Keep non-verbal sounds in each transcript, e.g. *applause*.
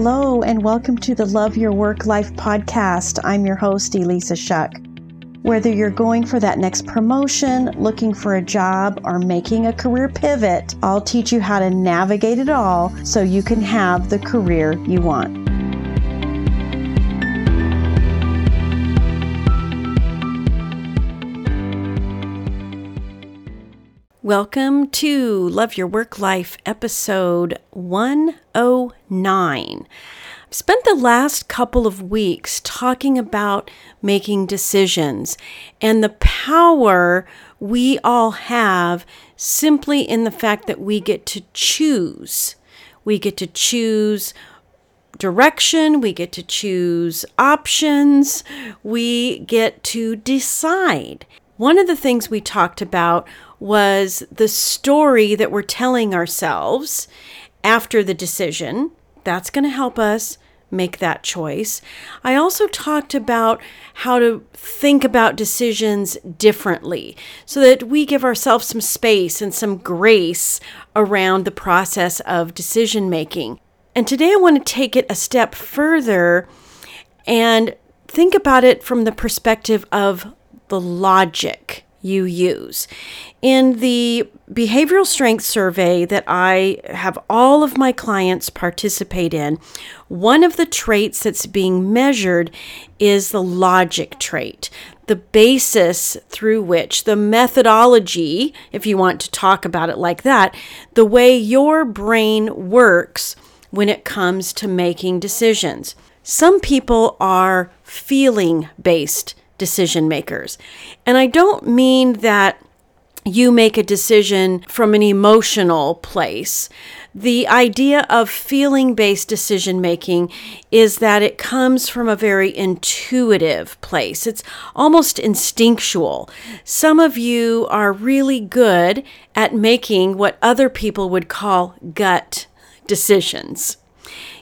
Hello, and welcome to the Love Your Work Life podcast. I'm your host, Elissa Shuck. Whether you're going for that next promotion, looking for a job, or making a career pivot, I'll teach you how to navigate it all so you can have the career you want. Welcome to Love Your Work Life episode 109. I've spent the last couple of weeks talking about making decisions and the power we all have simply in the fact that we get to choose. We get to choose direction, we get to choose options, we get to decide. One of the things we talked about was the story that we're telling ourselves after the decision. That's going to help us make that choice. I also talked about how to think about decisions differently so that we give ourselves some space and some grace around the process of decision making. And today I want to take it a step further and think about it from the perspective of the logic you use. In the behavioral strength survey that I have all of my clients participate in, one of the traits that's being measured is the logic trait, the basis through which the methodology, if you want to talk about it like that, the way your brain works when it comes to making decisions. Some people are feeling based decision makers. And I don't mean that you make a decision from an emotional place. The idea of feeling based decision making is that it comes from a very intuitive place. It's almost instinctual. Some of you are really good at making what other people would call gut decisions.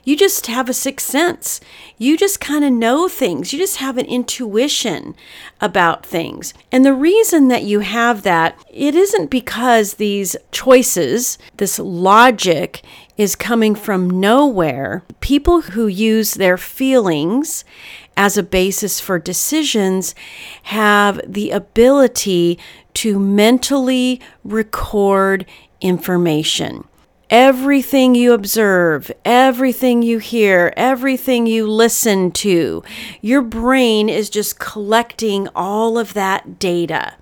You just have a sixth sense. You just kind of know things. You just have an intuition about things. And the reason that you have that, it isn't because these choices, this logic, is coming from nowhere. People who use their feelings as a basis for decisions have the ability to mentally record information. Everything you observe, everything you hear, everything you listen to, your brain is just collecting all of that data.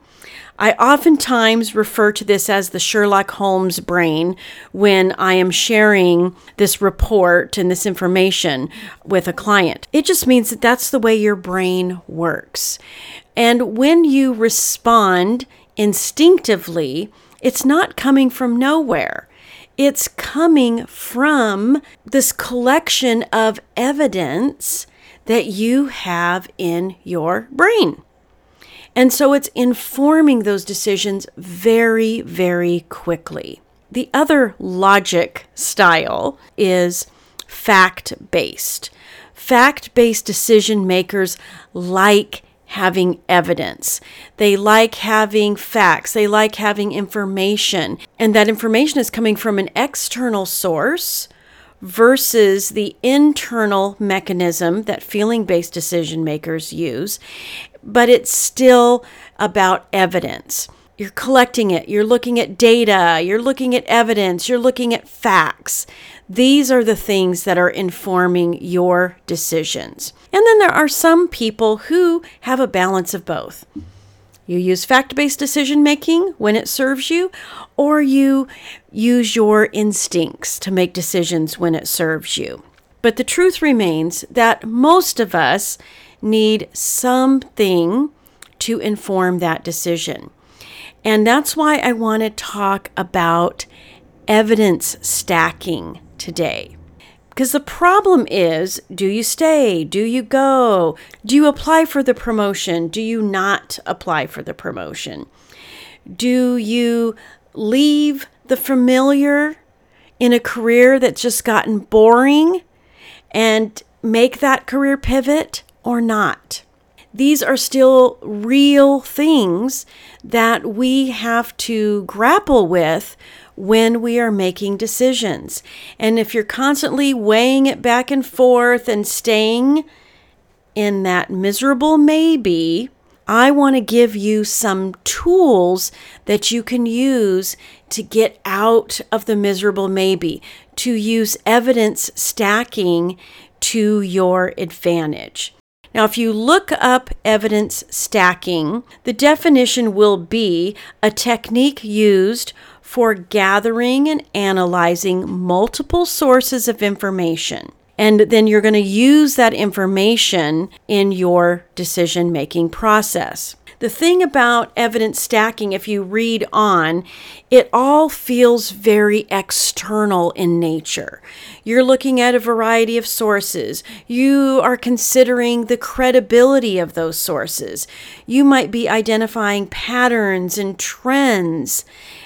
I oftentimes refer to this as the Sherlock Holmes brain when I am sharing this report and this information with a client. It just means that that's the way your brain works. And when you respond instinctively, it's not coming from nowhere. It's coming from this collection of evidence that you have in your brain. And so it's informing those decisions very, very quickly. The other logic style is fact based. Fact based decision makers like having evidence. They like having facts. They like having information. And that information is coming from an external source versus the internal mechanism that feeling based decision makers use. But it's still about evidence. You're collecting it, you're looking at data, you're looking at evidence, you're looking at facts. These are the things that are informing your decisions. And then there are some people who have a balance of both. You use fact based decision making when it serves you, or you use your instincts to make decisions when it serves you. But the truth remains that most of us need something to inform that decision. And that's why I want to talk about evidence stacking today. Because the problem is do you stay? Do you go? Do you apply for the promotion? Do you not apply for the promotion? Do you leave the familiar in a career that's just gotten boring and make that career pivot or not? These are still real things that we have to grapple with when we are making decisions. And if you're constantly weighing it back and forth and staying in that miserable maybe, I want to give you some tools that you can use to get out of the miserable maybe, to use evidence stacking to your advantage. Now, if you look up evidence stacking, the definition will be a technique used for gathering and analyzing multiple sources of information. And then you're going to use that information in your decision making process. The thing about evidence stacking, if you read on, it all feels very external in nature. You're looking at a variety of sources. You are considering the credibility of those sources. You might be identifying patterns and trends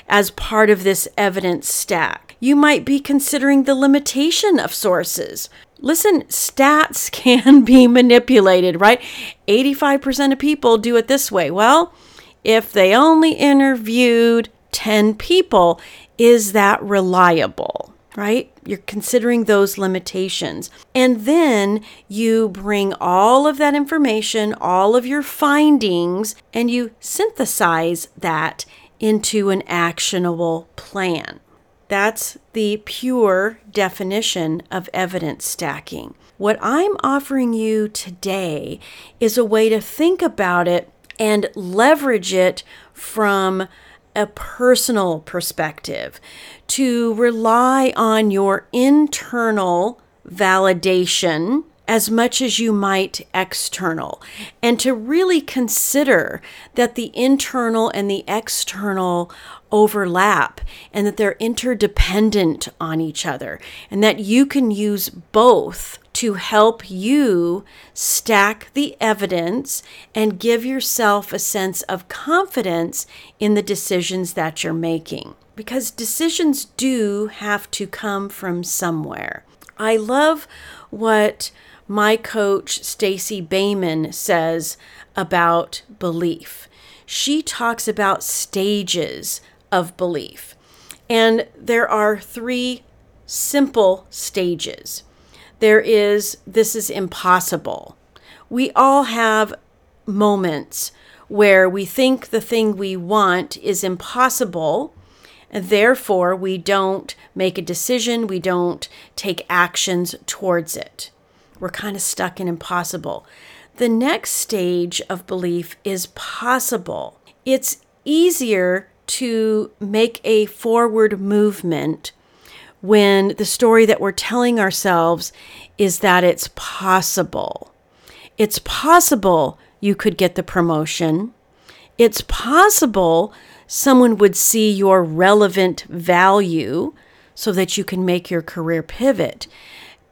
as part of this evidence stack. You might be considering the limitation of sources. Listen, stats *laughs* can be manipulated, right? 85% of people do it this way. Well, if they only interviewed 10 people, is that reliable, right? You're considering those limitations. And then you bring all of that information, all of your findings, and you synthesize that into an actionable plan. That's the pure definition of evidence stacking. What I'm offering you today is a way to think about it and leverage it from a personal perspective, to rely on your internal validation as much as you might external, and to really consider that the internal and the external overlap and that they're interdependent on each other, and that you can use both to help you stack the evidence and give yourself a sense of confidence in the decisions that you're making. Because decisions do have to come from somewhere. I love what my coach Stacey Boehman, says about belief. She talks about stages of belief. And there are three simple stages. There is, this is impossible. We all have moments where we think the thing we want is impossible, and therefore we don't make a decision, we don't take actions towards it. We're kind of stuck in impossible. The next stage of belief is possible. It's easier to make a forward movement when the story that we're telling ourselves is that it's possible. It's possible you could get the promotion. It's possible someone would see your relevant value so that you can make your career pivot.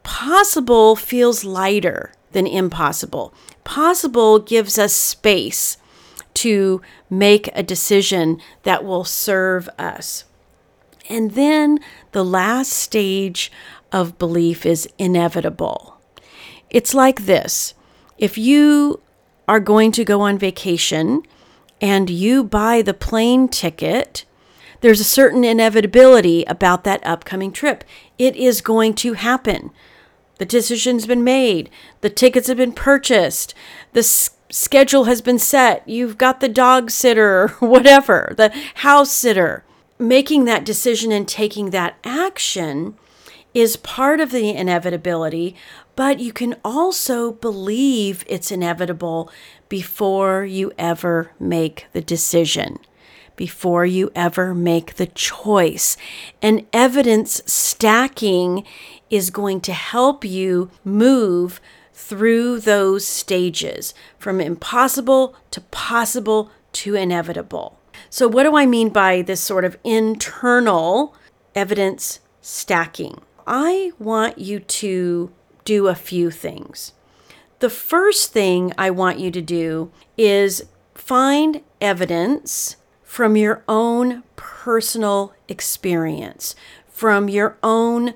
Possible feels lighter than impossible. Possible gives us space to make a decision that will serve us. And then the last stage of belief is inevitable. It's like this if you are going to go on vacation and you buy the plane ticket, there's a certain inevitability about that upcoming trip. It is going to happen. The decision's been made, the tickets have been purchased, the schedule has been set. You've got the dog sitter *laughs* whatever, the house sitter. Making that decision and taking that action is part of the inevitability, but you can also believe it's inevitable before you ever make the decision, before you ever make the choice. And evidence stacking is going to help you move through those stages from impossible to possible to inevitable. So, what do I mean by this sort of internal evidence stacking? I want you to do a few things. The first thing I want you to do is find evidence from your own personal experience, from your own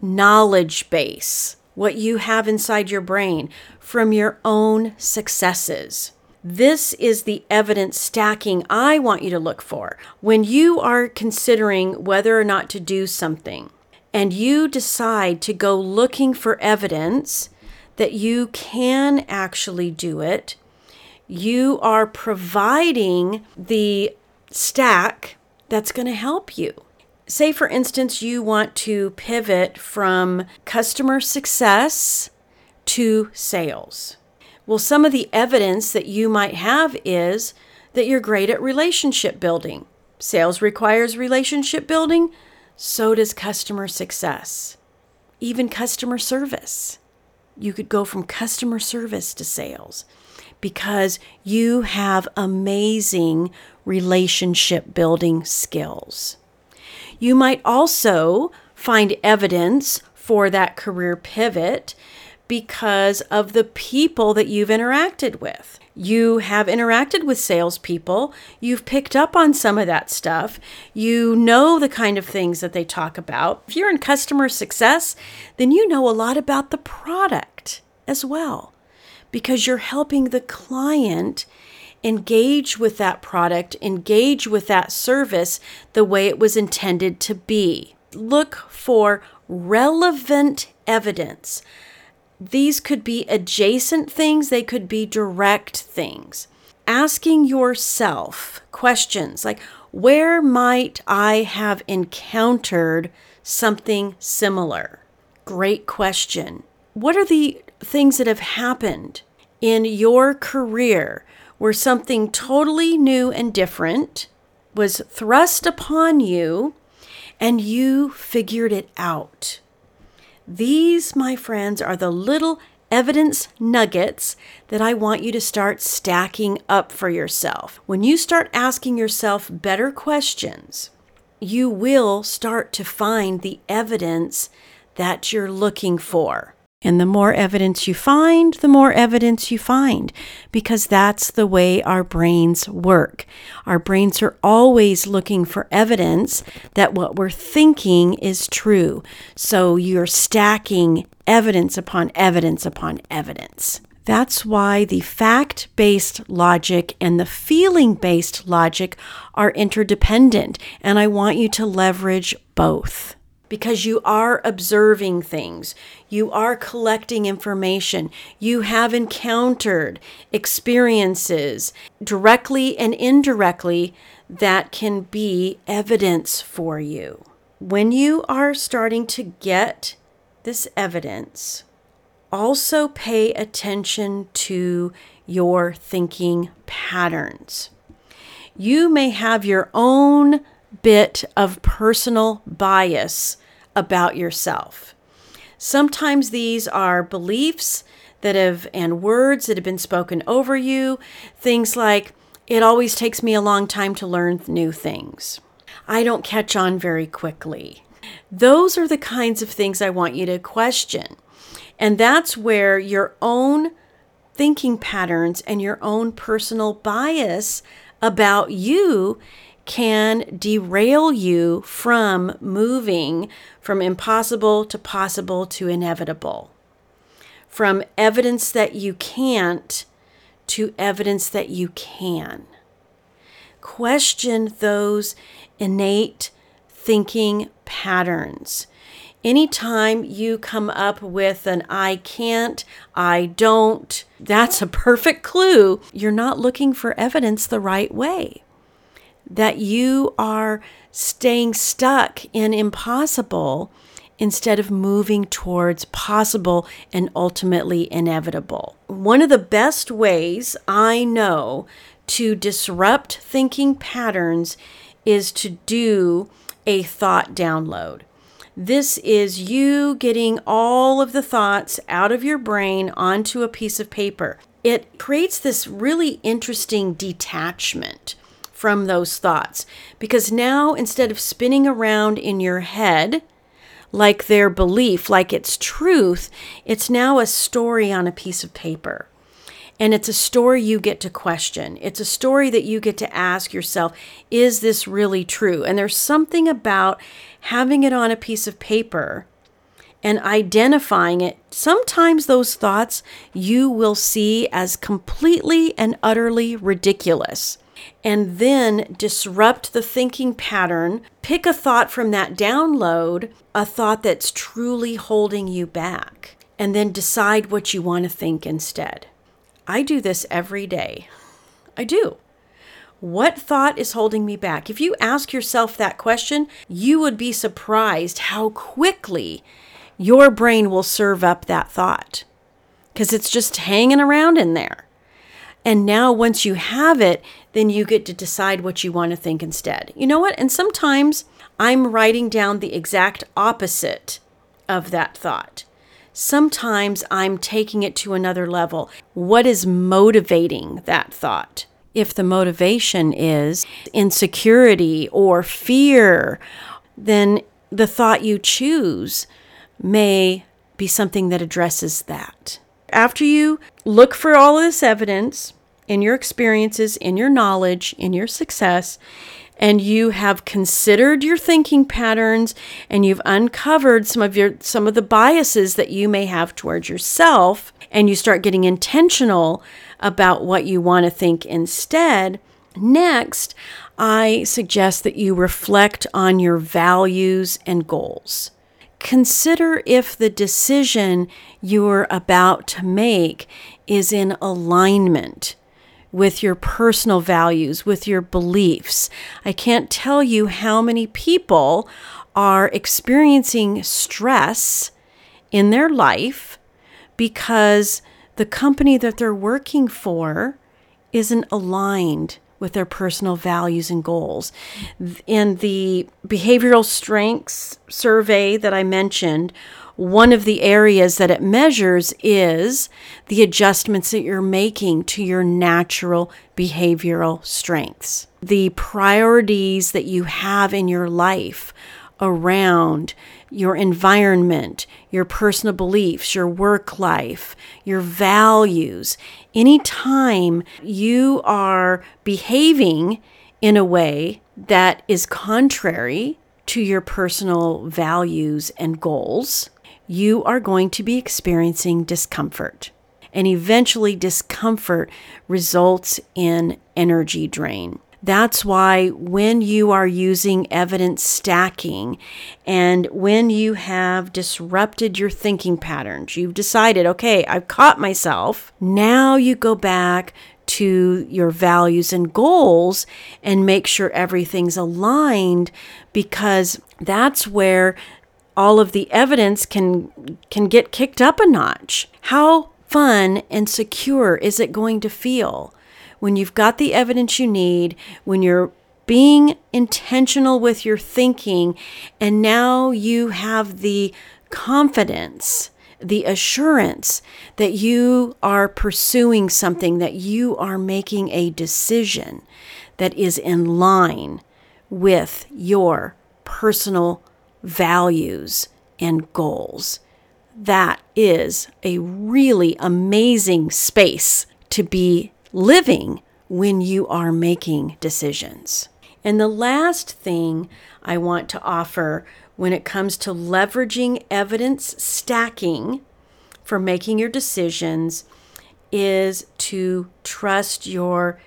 knowledge base what you have inside your brain from your own successes. This is the evidence stacking I want you to look for. When you are considering whether or not to do something and you decide to go looking for evidence that you can actually do it, you are providing the stack that's going to help you. Say, for instance, you want to pivot from customer success to sales. Well, some of the evidence that you might have is that you're great at relationship building. Sales requires relationship building, so does customer success, even customer service. You could go from customer service to sales because you have amazing relationship building skills. You might also find evidence for that career pivot because of the people that you've interacted with. You have interacted with salespeople. You've picked up on some of that stuff. You know the kind of things that they talk about. If you're in customer success, then you know a lot about the product as well because you're helping the client engage with that product, engage with that service the way it was intended to be. Look for relevant evidence these could be adjacent things, they could be direct things. Asking yourself questions like, where might I have encountered something similar? Great question. What are the things that have happened in your career where something totally new and different was thrust upon you and you figured it out? These, my friends, are the little evidence nuggets that I want you to start stacking up for yourself. When you start asking yourself better questions, you will start to find the evidence that you're looking for. And the more evidence you find, the more evidence you find, because that's the way our brains work. Our brains are always looking for evidence that what we're thinking is true. So you're stacking evidence upon evidence upon evidence. That's why the fact based logic and the feeling based logic are interdependent. And I want you to leverage both because you are observing things, you are collecting information, you have encountered experiences directly and indirectly that can be evidence for you. When you are starting to get this evidence, also pay attention to your thinking patterns. You may have your own bit of personal bias about yourself. Sometimes these are beliefs that have and words that have been spoken over you, things like it always takes me a long time to learn new things. I don't catch on very quickly. Those are the kinds of things I want you to question. And that's where your own thinking patterns and your own personal bias about you can derail you from moving from impossible to possible to inevitable, from evidence that you can't to evidence that you can. Question those innate thinking patterns. Anytime you come up with an I can't, I don't, that's a perfect clue. You're not looking for evidence the right way that you are staying stuck in impossible instead of moving towards possible and ultimately inevitable. One of the best ways I know to disrupt thinking patterns is to do a thought download. This is you getting all of the thoughts out of your brain onto a piece of paper. It creates this really interesting detachment from those thoughts. Because now, instead of spinning around in your head like their belief, like it's truth, it's now a story on a piece of paper. And it's a story you get to question. It's a story that you get to ask yourself, is this really true? And there's something about having it on a piece of paper and identifying it. Sometimes those thoughts you will see as completely and utterly ridiculous. And then disrupt the thinking pattern. Pick a thought from that download, a thought that's truly holding you back, and then decide what you want to think instead. I do this every day. I do. What thought is holding me back? If you ask yourself that question, you would be surprised how quickly your brain will serve up that thought because it's just hanging around in there. And now, once you have it, then you get to decide what you want to think instead. You know what? And sometimes I'm writing down the exact opposite of that thought. Sometimes I'm taking it to another level. What is motivating that thought? If the motivation is insecurity or fear, then the thought you choose may be something that addresses that. After you look for all of this evidence in your experiences, in your knowledge, in your success, and you have considered your thinking patterns and you've uncovered some of your some of the biases that you may have towards yourself and you start getting intentional about what you want to think instead next i suggest that you reflect on your values and goals consider if the decision you're about to make is in alignment with your personal values, with your beliefs. I can't tell you how many people are experiencing stress in their life because the company that they're working for isn't aligned with their personal values and goals. In the behavioral strengths survey that I mentioned, one of the areas that it measures is the adjustments that you're making to your natural behavioral strengths. The priorities that you have in your life around your environment, your personal beliefs, your work life, your values. Anytime you are behaving in a way that is contrary to your personal values and goals, you are going to be experiencing discomfort. And eventually, discomfort results in energy drain. That's why when you are using evidence stacking and when you have disrupted your thinking patterns, you've decided, okay, I've caught myself. Now you go back to your values and goals and make sure everything's aligned because that's where all of the evidence can can get kicked up a notch. How fun and secure is it going to feel when you've got the evidence you need, when you're being intentional with your thinking, and now you have the confidence, the assurance that you are pursuing something, that you are making a decision that is in line with your personal values, and goals. That is a really amazing space to be living when you are making decisions. And the last thing I want to offer when it comes to leveraging evidence stacking for making your decisions is to trust your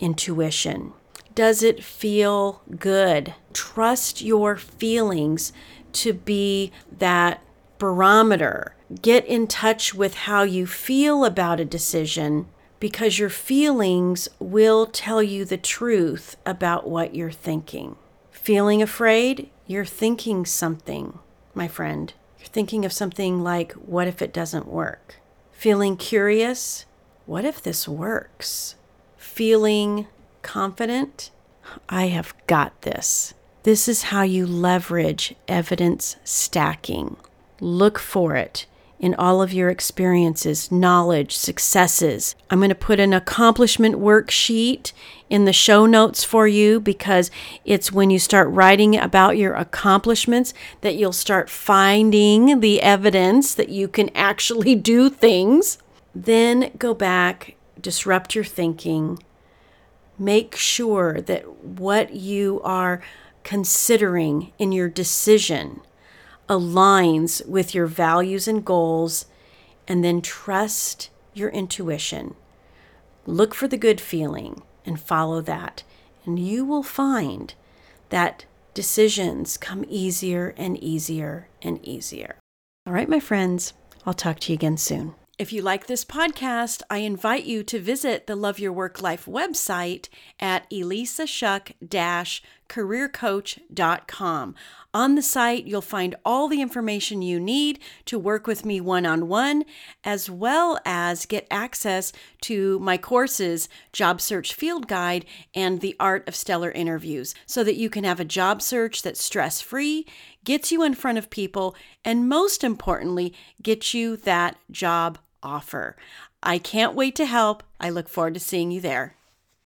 intuition. Does it feel good? Trust your feelings to be that barometer. Get in touch with how you feel about a decision because your feelings will tell you the truth about what you're thinking. Feeling afraid? You're thinking something, my friend. You're thinking of something like, what if it doesn't work? Feeling curious? What if this works? Feeling confident, I have got this. This is how you leverage evidence stacking. Look for it in all of your experiences, knowledge, successes. I'm going to put an accomplishment worksheet in the show notes for you because it's when you start writing about your accomplishments that you'll start finding the evidence that you can actually *laughs* do things. Then go back, disrupt your thinking, make sure that what you are considering in your decision aligns with your values and goals, and then trust your intuition. Look for the good feeling and follow that, and you will find that decisions come easier and easier and easier. All right, my friends, I'll talk to you again soon. If you like this podcast, I invite you to visit the Love Your Work Life website at elissashuck-careercoach.com. On the site, you'll find all the information you need to work with me one on one, as well as get access to my courses, Job Search Field Guide and The Art of Stellar Interviews, so that you can have a job search that's stress free, gets you in front of people, and most importantly, gets you that job offer. I can't wait to help. I look forward to seeing you there.